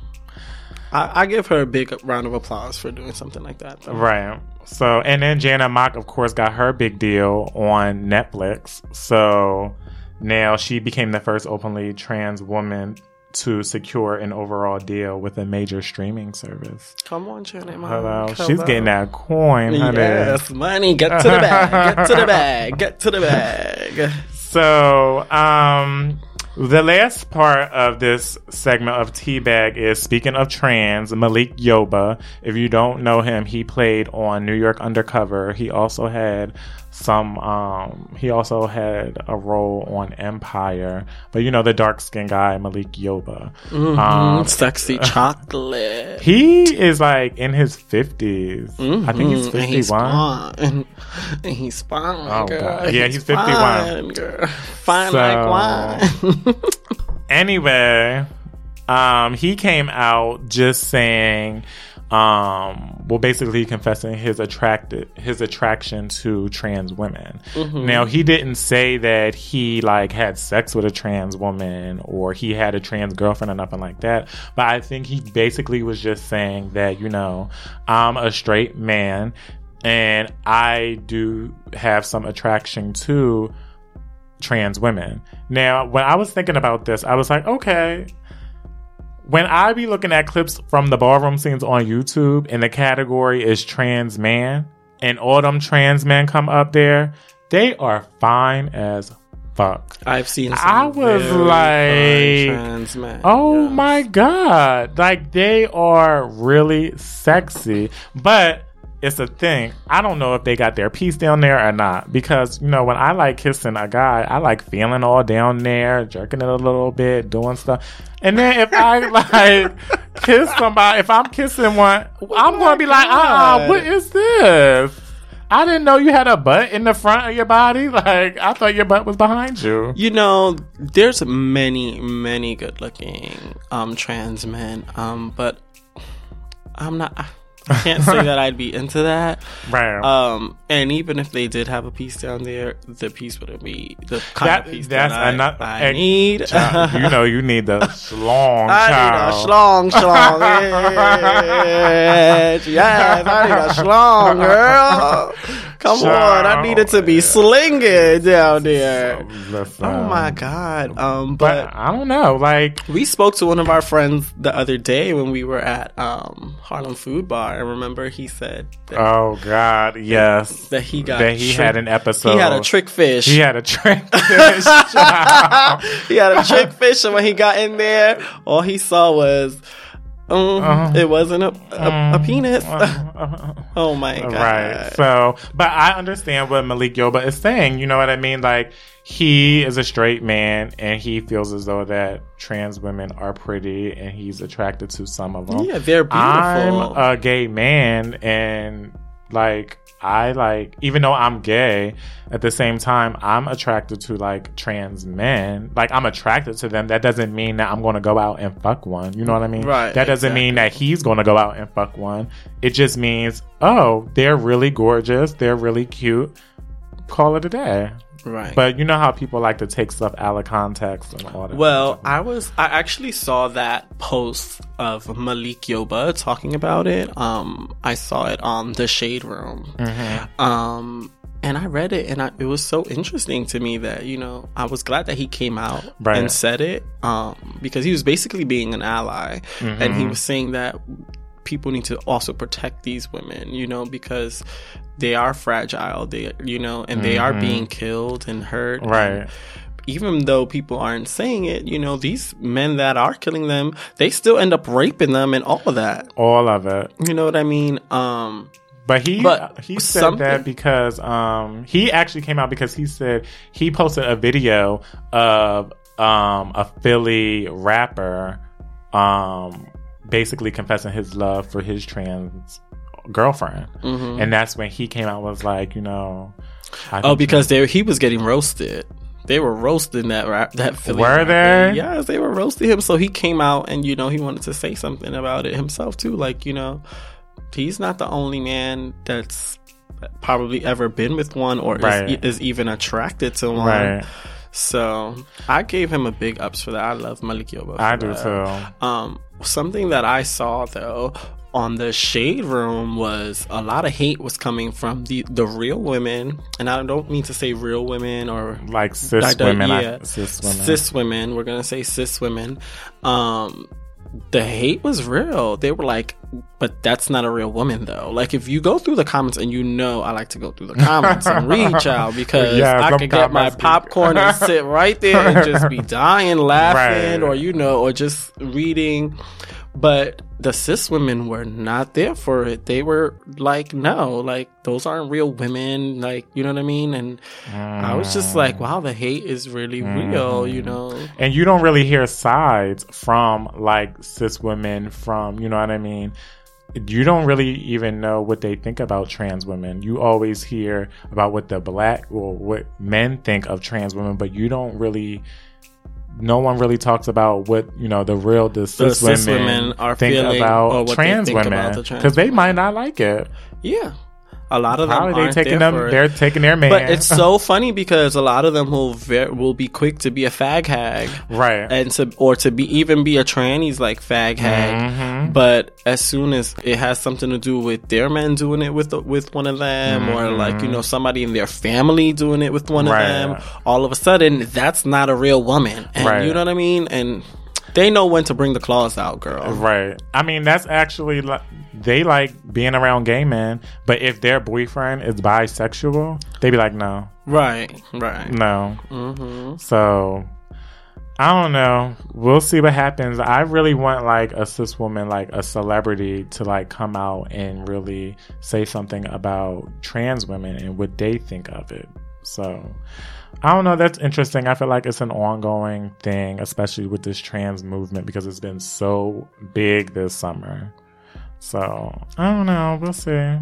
I, I give her a big round of applause for doing something like that. Though. Right. So, and then Janet Mock, of course, got her big deal on Netflix. So now she became the first openly trans woman to secure an overall deal with a major streaming service. Come on, Janet. Hello, Come she's on. getting that coin, honey. Yes, money. Get to the bag. Get to the bag. Get to the bag. [LAUGHS] So, um, the last part of this segment of Teabag is speaking of trans, Malik Yoba. If you don't know him, he played on New York Undercover. He also had some, um, he also had a role on Empire. But you know, the dark skinned guy, Malik Yoba. Um, Mm, sexy [LAUGHS] chocolate. he is like in his 50s. I think he's Mm, and he's 51. fine. [LAUGHS] And he's fine, Oh, girl. God. Yeah, he's 51. Fine, girl. Fine So- like wine. [LAUGHS] anyway, um, he came out just saying, um, well, basically confessing his attracted his attraction to trans women. Now, he didn't say that he like had sex with a trans woman or he had a trans girlfriend or nothing like that. But I think he basically was just saying that you know, I'm a straight man. And I do have some attraction to trans women. Now, when I was thinking about this, I was like, okay. When I be looking at clips from the ballroom scenes on YouTube and the category is trans man, and all them trans men come up there, they are fine as fuck. I've seen. Some I was like, trans men. Oh yes. my god. Like they are really sexy. But it's a thing. I don't know if they got their piece down there or not. Because, you know, when I like kissing a guy, I like feeling all down there, jerking it a little bit, doing stuff. And then if I [LAUGHS] like kiss somebody, if I'm kissing one, I'm gonna be like, ah, God. what is this? I didn't know you had a butt in the front of your body. [LAUGHS] Like I thought your butt was behind you. You know, there's many, many good-looking um trans men. Um, but I'm not. I can't say that I'd be into that. Right. Um, and even if they did have a piece down there, the piece wouldn't be the kind That- of piece that's that I, another- I need. Child, you know you need the schlong I child. need a schlong, schlong. Yes, yes, I need a schlong, girl. Come on, I need it to be slinging down there. Listen. Oh my god. Um, but, But I don't know. Like we spoke to one of our friends the other day when we were at um Harlem Food Bar. And remember, he said that, oh god, yes. that he got That he trick- had an episode. He had a trick fish. He had a trick. [LAUGHS] fish, [LAUGHS] he had a trick fish, and when he got in there, all he saw was. Um, Uh-huh. it wasn't a, a, a penis. Uh, [LAUGHS] oh my god! Right. So, but I understand what Malik Yoba is saying. You know what I mean? Like, he is a straight man and he feels as though that trans women are pretty and he's attracted to some of them. Yeah, they're beautiful. I'm a gay man and like I like even though I'm gay, at the same time I'm attracted to like trans men. Like I'm attracted to them. That doesn't mean that I'm gonna go out and fuck one. You know what I mean? Right, That doesn't mean that he's gonna go out and fuck one. It just means, oh, they're really gorgeous, they're really cute. Call it a day. Right. But you know how people like to take stuff out of context and all that. Well, I was I actually saw that post of Malik Yoba talking about it. Um, I saw it on the Shade Room. Mm-hmm. Um, and I read it, and I, it was so interesting to me that you know I was glad that he came out Right. and said it. Um, because he was basically being an ally, and Mm-hmm. he was saying that people need to also protect these women, you know, because they are fragile. They, you know, and they are being killed and hurt. Mm-hmm. Right. And even though people aren't saying it, you know, these men that are killing them, they still end up raping them and all of that. all of it. You know what I mean? Um, But he But he said something- that because um he actually came out because he said he posted a video of um a Philly rapper um basically confessing his love for his trans girlfriend. mhm. And that's when he came out and was like, you know Oh, because they he was getting roasted. They were roasting that rap that Philly Were rapper. they? Yes, they were roasting him. So he came out and you know he wanted to say something about it himself too. Like you know, he's not the only man that's probably ever been with one or Right. is, is even attracted to one. Right. So I gave him a big ups for that. I love Malik Yoba. I do that. too. Um, something that I saw though on the shade room was a lot of hate was coming from the the real women, and I don't mean to say real women or Like cis I women, I- yeah. cis women. cis women. We're gonna say cis women. Um, the hate was real. They were like, but that's not a real woman though. Like if you go through the comments and you know I like to go through the comments and read [LAUGHS] child because Yeah, I could get my popcorn and sit right there and just be [LAUGHS] dying laughing Right. or you know or just reading. But the cis women were not there for it. They were like, no, like those aren't real women. Like, you know what I mean? And I was just mm. like, wow, the hate is really real, you mm-hmm. know? and you don't really hear sides from like cis women from you know what i mean you don't really even know what they think about trans women you always hear about what the black or what men think of trans women but you don't really no one really talks about what you know the real the cis, cis women, women are think feeling about trans think women the because they might not like it. Yeah. A lot of them they taking them. for. They're taking their man. But it's so funny because a lot of them will ver- will be quick to be a fag hag, right. and to or to be even be a tranny's like fag hag. Mhm. But as soon as it has something to do with their men doing it with with one of them, or like you know somebody in their family doing it with one Right. of them, all of a sudden that's not a real woman, and Right. you know what I mean? And they know when to bring the claws out, girl. Right. I mean, that's actually like they like being around gay men, but if their boyfriend is bisexual, they'd be like, no, Right, right. no. hmm So I don't know. We'll see what happens. I really want like a cis woman, like a celebrity, to like come out and really say something about trans women and what they think of it. So I don't know. That's interesting. I feel like it's an ongoing thing, especially with this trans movement because it's been so big this summer. So I don't know. We'll see.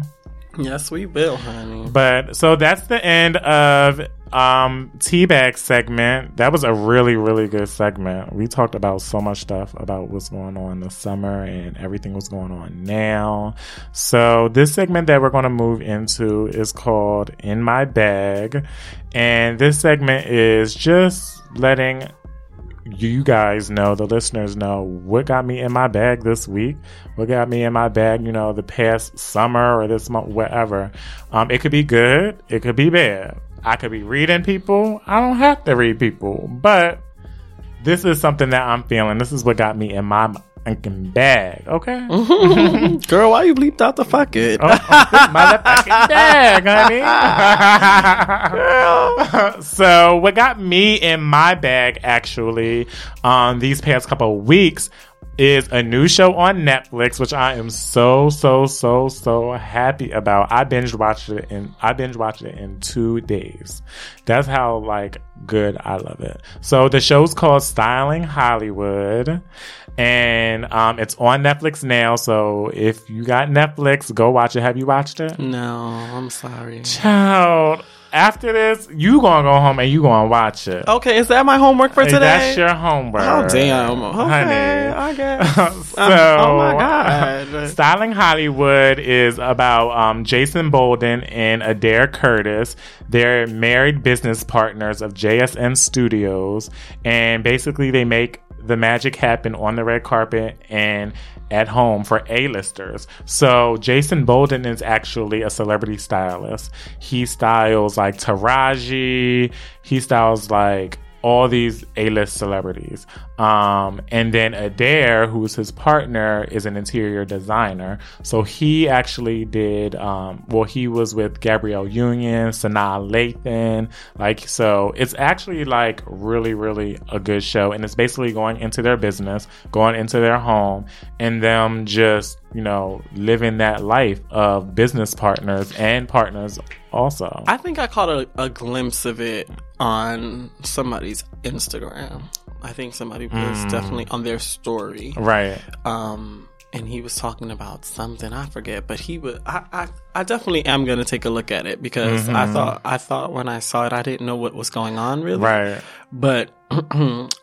Yes, we will, honey. But so that's the end of um teabag segment. That was a really, really good segment. We talked about so much stuff about what's going on this summer and everything was going on now. So this segment that we're gonna move into is called In My Bag. And this segment is just letting you guys know, the listeners know, what got me in my bag this week, what got me in my bag, you know, the past summer or this month, whatever. Um, it could be good, it could be bad. I could be reading people, I don't have to read people, but this is something that I'm feeling. This is what got me in my fucking bag, okay? [LAUGHS] Girl, why you bleeped out the fuck it? Oh, motherfucking [LAUGHS] bag, honey. [LAUGHS] so what got me in my bag actually um these past couple of weeks is a new show on Netflix, which I am so so so so happy about. I binge watched it in I binge watched it in two days. That's how like good I love it. So the show's called Styling Hollywood, and um, it's on Netflix now. So if you got Netflix, go watch it. Have you watched it? No, I'm sorry. Child, after this, you gonna go home and you gonna watch it. Okay, is that my homework for today? That's your homework. Oh damn! Okay, honey. I guess. [LAUGHS] so, Um, oh my god! [LAUGHS] Styling Hollywood is about um, Jason Bolden and Adair Curtis. They're married business partners of JSN Studios, and basically they make the magic happened on the red carpet and at home for A-listers. So Jason Bolden is actually a celebrity stylist. He styles like Taraji. He styles like all these A-list celebrities. Um, and then Adair, who's his partner, is an interior designer. So he actually did, um, well, he was with Gabrielle Union, Sanaa Lathan. Like, so it's actually like really, really a good show. And it's basically going into their business, going into their home, and them just, you know, living that life of business partners and partners also. I think I caught a, a glimpse of it on somebody's Instagram. I think somebody was Mm. definitely on their story. right. Um, and he was talking about something I forget, but he would. I, I, I definitely am gonna take a look at it because I Mhm. thought I thought when I saw it, I didn't know what was going on really. Right. But [CLEARS THROAT]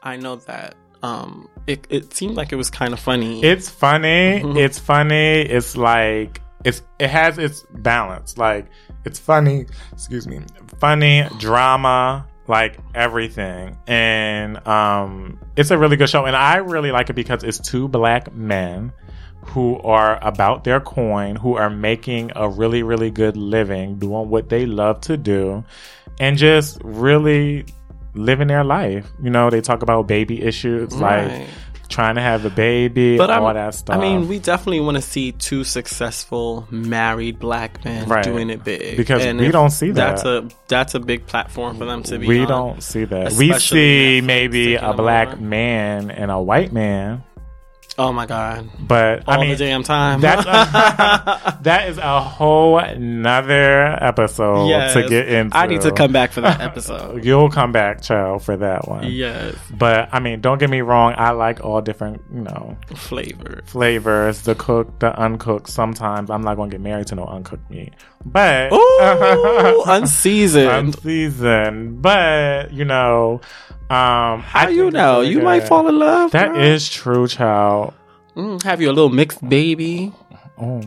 I know that um, it it seemed like it was kind of funny. It's funny. Mhm. It's funny. It's like it's it has its balance. Like it's funny. Excuse me. Funny drama. like everything. And um, it's a really good show. And I really like it because it's two black men who are about their coin, who are making a really, really good living, doing what they love to do, and just really living their life. You know, they talk about baby issues, Right. like trying to have a baby, But all I'm- that stuff. I mean, we definitely want to see two successful married black men Right. doing it big Because we don't see that. That's that. a that's a big platform for them to be. we on. don't see that. We see maybe a black man and a white man, Oh my god! but All I mean, the damn time. That's [LAUGHS] that is a whole nother episode Yes. to get into. I need to come back for that episode. [LAUGHS] You'll come back, child, for that one. yes, But I mean, don't get me wrong. I like all different, you know, flavor. flavors. The cooked, the uncooked. Sometimes I'm not gonna get married to no uncooked meat, but Ooh, [LAUGHS] unseasoned. unseasoned. But you know, um, How you know? You might fall in love. That is true, child. Mm, have you a little mixed baby? Oh.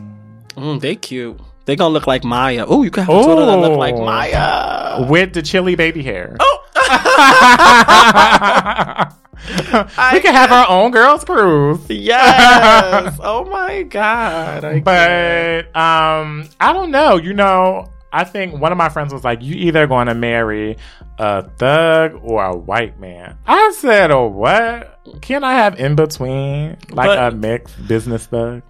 Mm, they cute. They gonna look like Maya. Oh, you can have a daughter that look like Maya. with the chili baby hair. Oh. [LAUGHS] we can have our own girls cruise. Yes. [LAUGHS] oh my god. I. But um I don't know, you know, I think one of my friends was like, You either gonna marry a thug or a white man. I said, Oh what? Can I have in between? Like But- a mixed business thug?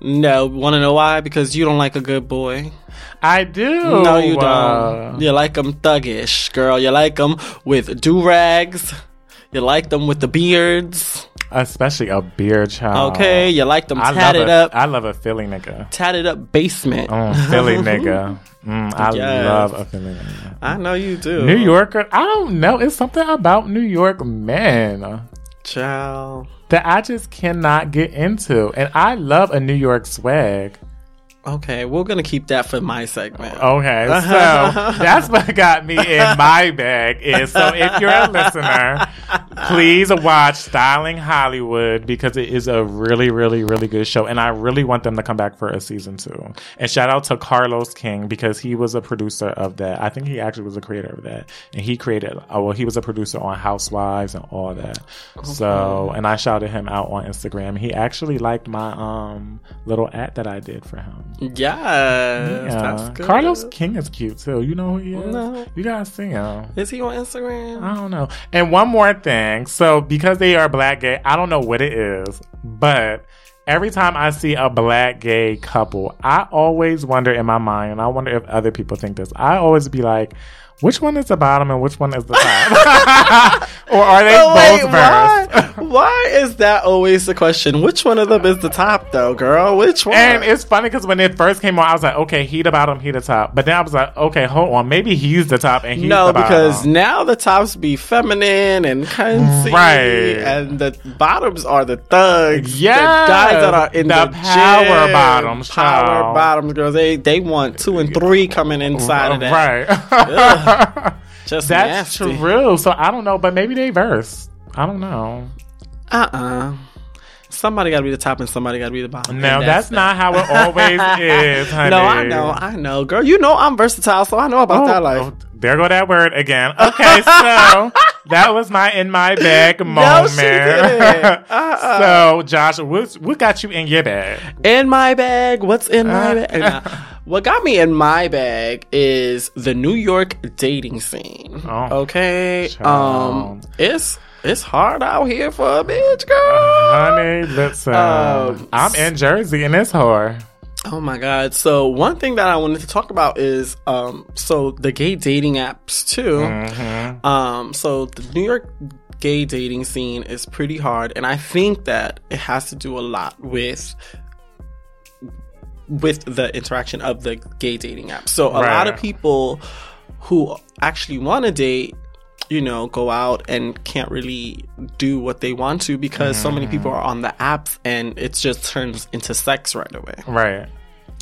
no, want to know why? Because you don't like a good boy. I do. no, you don't. uh, You like them thuggish, girl. You like them with do rags. You like them with the beards. Especially a beer child. Okay, you like them I love tatted a, up, I love a Philly nigga. tatted up basement. Mm, Philly [LAUGHS] nigga. Mm, I Yes. love a Philly nigga. I know you do. New Yorker, I don't know. It's something about New York men child. that I just cannot get into. And I love a New York swag. Okay, we're gonna keep that for my segment. Okay, [LAUGHS] so that's what got me in my bag. Is so if you're a listener, please watch Styling Hollywood because it is a really, really, really good show, and I really want them to come back for a season two. And shout out to Carlos King because he was a producer of that. I think he actually was a creator of that, and he created. Oh well, he was a producer on Housewives and all that. So, and I shouted him out on Instagram. He actually liked my um little ad that I did for him. Yes, Yeah. Carlos King is cute too. You know who he is? No. You gotta see him. is he on Instagram? I don't know. And one more thing. So because they are black gay, I don't know what it is, but every time I see a black gay couple, I always wonder in my mind, and I wonder if other people think this. I always be like, which one is the bottom and which one is the top? [LAUGHS] or are they wait, both why? [LAUGHS] why is that always the question? Which one of them is the top, though, girl? Which one? And it's funny because when it first came on, I was like, okay, he the bottom, he the top. But then I was like, okay, hold on, maybe he's the top and he's no, the bottom. because now the tops be feminine and cunty, Right. and the bottoms are the thugs. Yes. the guys that are in The the, power gym. bottoms, power child. bottoms, girls. They they want two and three coming inside of that. Right. [LAUGHS] Just That's nasty. true. So I don't know, but maybe they verse. I don't know. Uh uh Somebody got to be the top and somebody got to be the bottom. No, And that's, not how it always [LAUGHS] is, honey. No, I know, I know, girl. You know I'm versatile, so I know about Oh, that life. oh, there go that word again. Okay, [LAUGHS] so that was my in my bag moment. she didn't. Uh-uh. So, Josh, what, what got you in your bag? In my bag, what's in my Uh. bag? What got me in my bag is the New York dating scene. Oh, okay, child. um, it's it's hard out here for a bitch, girl. Honey, listen. Um, I'm in Jersey and it's hard. Oh my god! So one thing that I wanted to talk about is um, so the gay dating apps too. Mm-hmm. Um, so the New York gay dating scene is pretty hard, and I think that it has to do a lot with with the interaction of the gay dating app. So a lot of people who actually want to date, you know, go out and can't really do what they want to because so many people mm-hmm. are on the apps and it just turns into sex right away. Right.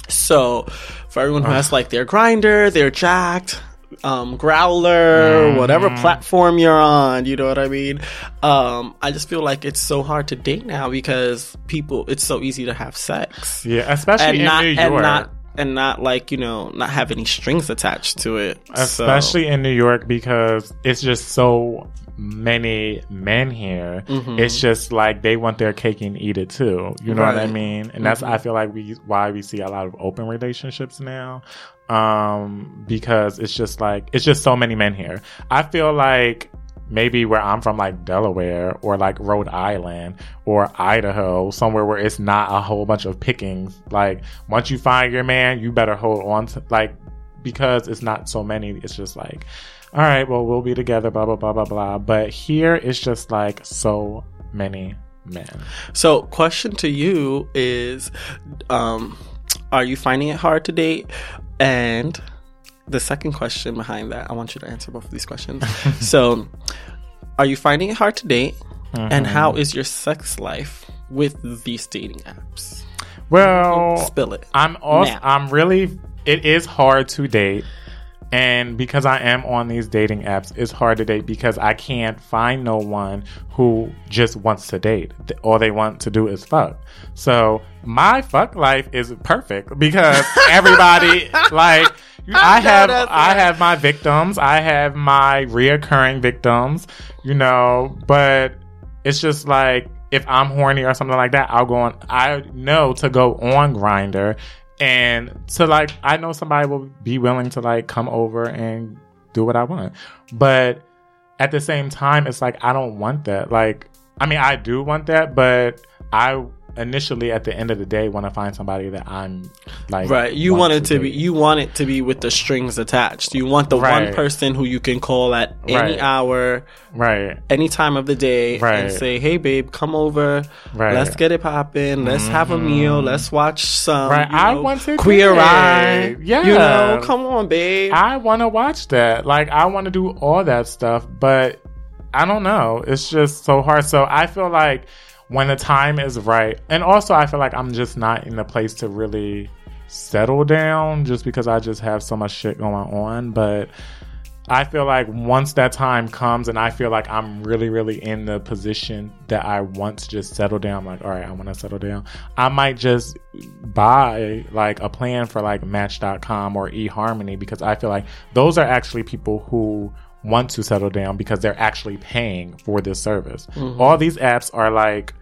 So, for everyone who has like their Grindr, their Jack'd, um, Growlr, whatever platform you're on, you know what I mean? Um, I just feel like it's so hard to date now because people, it's so easy to have sex. Yeah, especially And in not, New York. and not and not like you know not have any strings attached to it. So- especially in New York because it's just so many men here. Mm-hmm. It's just like they want their cake and eat it too. You know what I Right. Mm-hmm. mean? And that's I feel like we why we see a lot of open relationships now. Um, because it's just like it's just so many men here. I feel like maybe where I'm from, like Delaware or like Rhode Island or Idaho, somewhere where it's not a whole bunch of pickings. Like once you find your man, you better hold on to like because it's not so many. It's just like, all right, well we'll be together, blah blah blah blah blah. But here it's just like so many men. So, question to you is, um, are you finding it hard to date? And the second question behind that, I want you to answer both of these questions. [LAUGHS] so, are you finding it hard to date? And how mm-hmm. is your sex life with these dating apps? Well, Spill it. I'm also Now. I'm really it is hard to date. And because I am on these dating apps, it's hard to date because I can't find no one who just wants to date. All they want to do is fuck. So my fuck life is perfect because [LAUGHS] everybody like I have I have my victims, I have my reoccurring victims, you know, but it's just like if I'm horny or something like that, I'll go on. I know to go on Grindr and to like I know somebody will be willing to like come over and do what I want, but at the same time, it's like I don't want that. Like I mean, I do want that, but I initially at the end of the day want to find somebody that I'm like Right. You want it to be you want it to be with the strings attached. You want the Right. one person who you can call at any Right. hour, right. any time of the day Right. and say, "Hey babe, come over. Right. Let's get it popping. Let's have a meal. Mm-hmm. Let's watch some Right. you I know, want to Queer. Eye. Yeah. You know, come on, babe. I want to watch that. Like, I want to do all that stuff, but I don't know. It's just so hard. So I feel like when the time is right, and also I feel like I'm just not in the place to really settle down just because I just have so much shit going on. But I feel like once that time comes and I feel like I'm really, really in the position that I want to just settle down, I'm like, all right, I want to settle down. I might just buy like a plan for like Match.com or eHarmony because I feel like those are actually people who want to settle down because they're actually paying for this service. Mm-hmm. All these apps are like,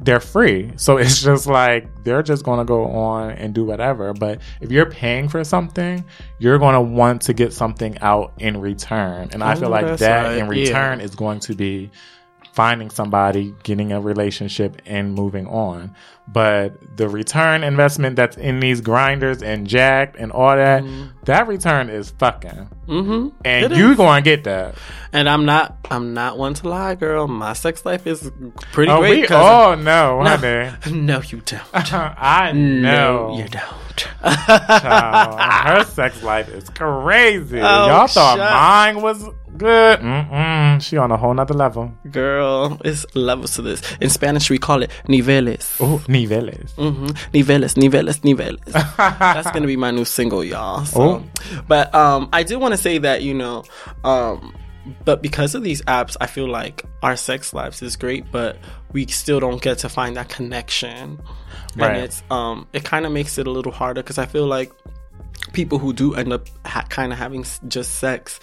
they're free. So [LAUGHS] it's just like they're just going to go on and do whatever. But if you're paying for something, you're going to want to get something out in return. And I feel Oh, like that right. in Yeah. return is going to be finding somebody, getting a relationship and moving on. But the return investment that's in these Grindrs and Jack'd and all that, that return is fucking. mm-hmm. And It you is. going to get that. And I'm not I'm not one to lie, girl. My sex life is pretty Oh, great. we all know, honey. [LAUGHS] no, you don't. [LAUGHS] I No, know. you don't. Child, her sex life is crazy. [LAUGHS] Oh, Y'all thought shut- mine was. Mm-mm. She on a whole nother level. Girl, it's levels to this. In Spanish, we call it niveles. Ooh, niveles. hmm Niveles, niveles, niveles. [LAUGHS] That's gonna be my new single, y'all. So. But um, I do want to say that you know, um, but because of these apps, I feel like our sex lives is great, but we still don't get to find that connection, Right. and it's um, it kind of makes it a little harder because I feel like people who do end up ha- kind of having s- just sex.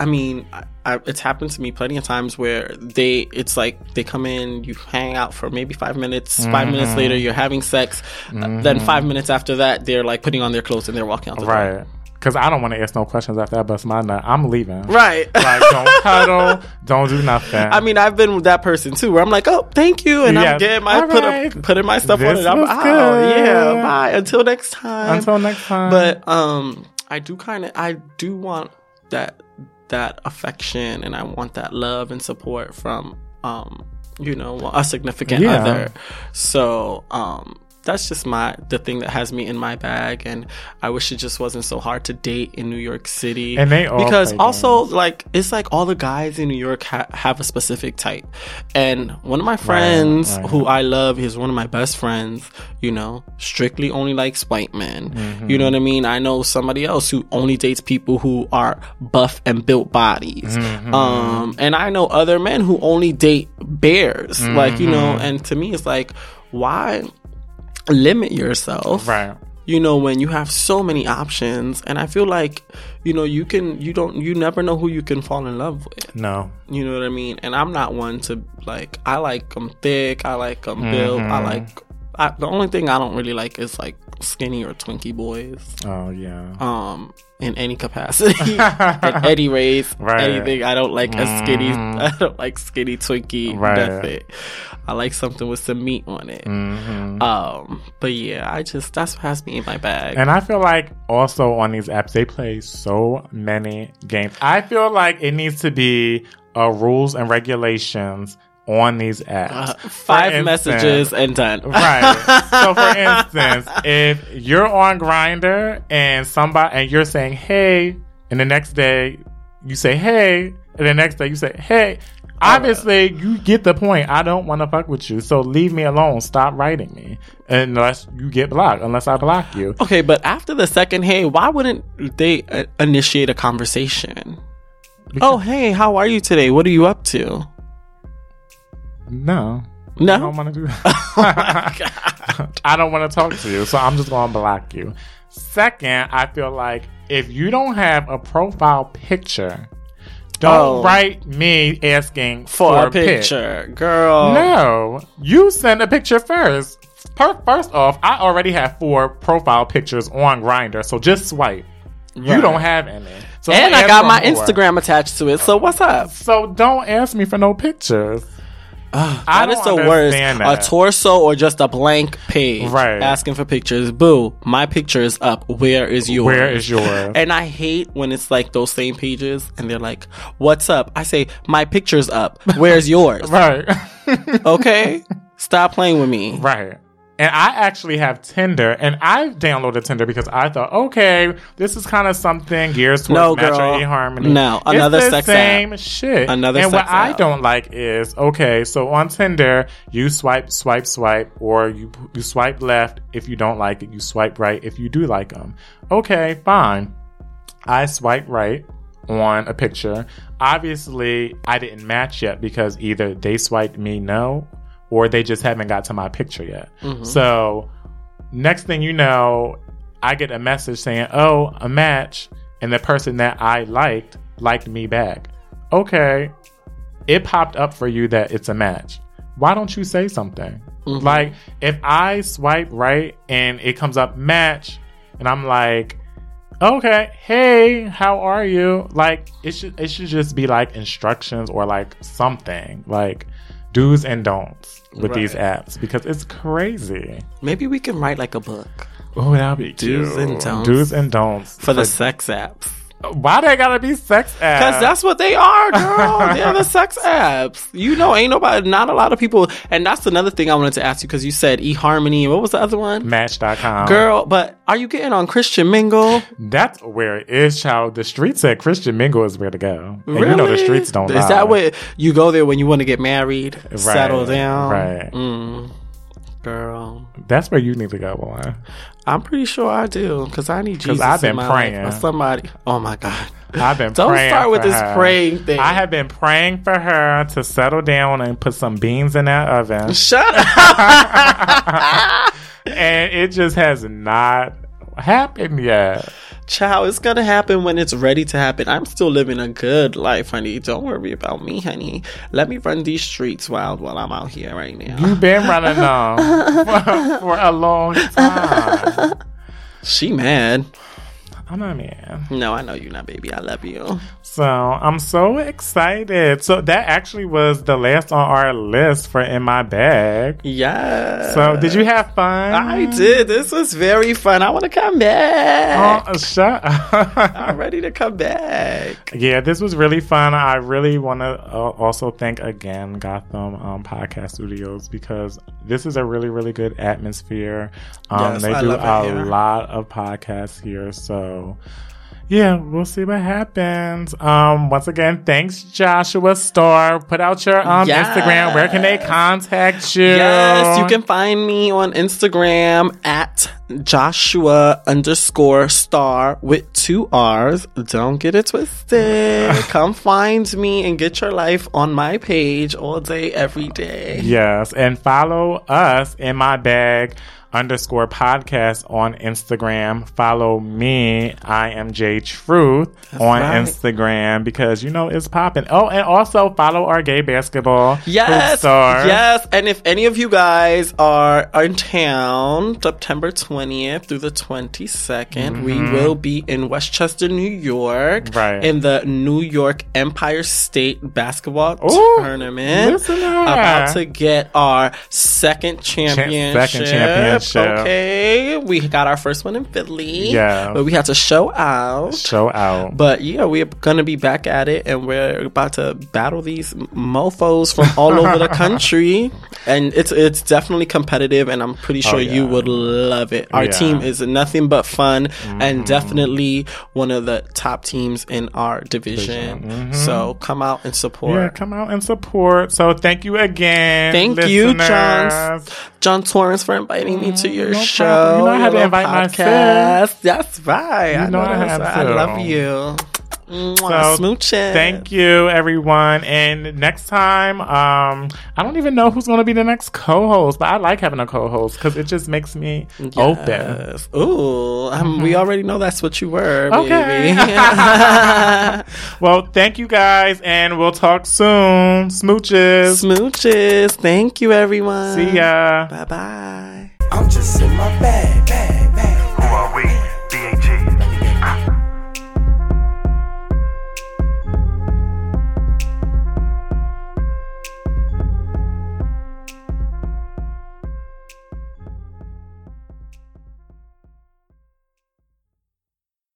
I mean, I, I, it's happened to me plenty of times where they, it's like they come in, you hang out for maybe five minutes. Five minutes later, you're having sex. Uh, then five minutes after that, they're like putting on their clothes and they're walking out the door. Right. Because I don't want to ask no questions after I bust my nut. I'm leaving. Right. Like, don't [LAUGHS] cuddle. Don't do nothing. I mean, I've been with that person too, where I'm like, "Oh, thank you," and Yeah. I'm getting my put right. putting my stuff on This it. I'm was out. good. Yeah, bye. Until next time. Until next time. But um, I do kind of, I do want that that affection, and I want that love and support from um, you know, a significant Yeah. other. So um. That's just my the thing that has me in my bag, and I wish it just wasn't so hard to date in New York City. And they all because also like it's like all the guys in New York ha- have a specific type, and one of my friends right. who I love is one of my best friends. You know, strictly only likes white men. Mm-hmm. You know what I mean? I know somebody else who only dates people who are buff and built bodies. Mm-hmm. Um, and I know other men who only date bears. Like you know, Mm-hmm. and to me, it's like why limit yourself? right. you know, when you have so many options, and I feel like, you know, you can, you don't, you never know who you can fall in love with. No. You know what I mean? And I'm not one to like. I like them thick. I like them built. I like. I, the only thing I don't really like is like skinny or twinky boys. Oh yeah. Um, in any capacity, [LAUGHS] in any race, Right. anything. I don't like a skinny. I don't like skinny twinky. Right. Nothing. I like something with some meat on it. hmm Um, but yeah, I just that's what has me in my bag. And I feel like also on these apps they play so many games. I feel like it needs to be uh, rules and regulations on these apps. Uh, five instance- messages and done. Right. so for [LAUGHS] instance, if you're on Grindr and somebody and you're saying hey, and the next day you say hey, and the next day you say hey, obviously you get the point. I don't want to fuck with you, so leave me alone. Stop writing me unless you get blocked. Unless I block you. Okay, but after the second hey, why wouldn't they uh, initiate a conversation? Oh, hey, how are you today? What are you up to? No. No. I don't want to do [LAUGHS] oh that. [LAUGHS] I don't want to talk to you, so I'm just going to block you. Second, I feel like if you don't have a profile picture, don't Oh. write me asking For, for, a picture, girl. No, you send a picture first. Per- First off, I already have four profile pictures on Grindr, so just swipe. You don't have any. So And I got my more. Instagram attached to it. So what's up? So don't ask me for no pictures. Ah. I That is don't the worst. understand A torso or just a blank page. Right. Asking for pictures. Boo. My picture is up. Where is yours? Where is yours? [LAUGHS] And I hate when it's like those same pages and they're like, What's up? I say, My picture's up. Where's [LAUGHS] yours? right. Okay? [LAUGHS] Stop playing with me. Right. And I actually have Tinder, and I downloaded Tinder because I thought, okay, this is kind of something geared towards No, match girl. No, It's another the sex same shit. Another and what sex I don't like is okay. So on Tinder, you swipe, swipe, swipe, or you you swipe left if you don't like it. You swipe right if you do like them. Okay, fine. I swipe right on a picture. Obviously, I didn't match yet because either they swiped me no or they just haven't got to my picture yet. Mm-hmm. So, next thing you know, I get a message saying, "Oh, a match," and the person that I liked liked me back. Okay, it popped up for you that it's a match. Why don't you say something? Mm-hmm. Like, if I swipe right and it comes up match, and I'm like, okay, hey, how are you? Like, it should it should just be like instructions or like something like do's and don'ts with these apps because it's crazy. Maybe we can write like a book Oh, that'd be Do's cute. and don'ts. Do's and don'ts for the sex apps. Why they gotta be sex apps? Because that's what they are, girl. They're the sex apps. You know, ain't nobody, not a lot of people. And that's another thing I wanted to ask you because you said eHarmony. What was the other one? Match.com. Girl, but are you getting on Christian Mingle? That's where it is, child. The streets said Christian Mingle is where to go. And you know the streets don't Is lie. that where you go there when you want to get married, Right, settle down? Right. Mm, girl, That's where you need to go, boy. I'm pretty sure I do because I need Jesus. I've been in my praying. somebody. Oh my God. I've been Don't start with this her. praying thing. I have been praying for her to settle down and put some beans in that oven. Shut up. [LAUGHS] and it just has not happened yet. Child, it's gonna happen when it's ready to happen. I'm still living a good life, honey. Don't worry about me, honey. Let me run these streets wild while I'm out here right now. You've been running [LAUGHS] on for, for a long time. She mad. I'm a man. No, I know you're not, baby. I love you. So I'm so excited. So that actually was the last on our list for in my bag. Yeah. So did you have fun? I did. This was very fun. I want to come back. Oh, shut up. [LAUGHS] I'm ready to come back. Yeah, this was really fun. I really want to uh, also thank again Gotham um, Podcast Studios because this is a really, really good atmosphere. Um, Yes, they I do a lot of podcasts here, so yeah, we'll see what happens. Um, once again, thanks Joshua Starr. Put out your um Yes. Instagram. Where can they contact you? Yes, you can find me on Instagram at Joshua underscore star with two R's. Don't get it twisted. [LAUGHS] Come find me and get your life on my page all day, every day. Yes, and follow us in my bag underscore podcast on Instagram. Follow me. I am J Truth on right. Instagram because you know it's popping. Oh, and also follow our gay basketball Yes, star. yes, and if any of you guys are in town, September twentieth through the twenty we will be in Westchester, New York, Mm-hmm. Right. in the New York Empire State Basketball Ooh, Tournament. listen to. About to get our second championship. second championship. Okay, we got our first one in Philly. Yeah. but we had to show out. Show out. But yeah, we're gonna be back at it, and we're about to battle these mofo's from all over the [LAUGHS] country, and it's it's definitely competitive, and I'm pretty sure you Oh, yeah. would love it. Our Yeah. team is nothing but fun, Mm-hmm. and definitely one of the top teams in our division. So come out and support. Mm-hmm. yeah, come out and support. So thank you again. Thank you. John, John Torrance, for inviting me to your no show. problem. You know I had to invite my podcast. That's right. I know I that's had. I love you. So, Smooches. Thank you, everyone. And next time, um, I don't even know who's going to be the next co-host, but I like having a co-host because it just makes me open. Yes. Ooh, um, we already know that's what you were, Mm-hmm. Okay. baby. [LAUGHS] Well, thank you guys, and we'll talk soon. Smooches. Smooches. Thank you, everyone. See ya. Bye bye. I'm just in my bag, bag.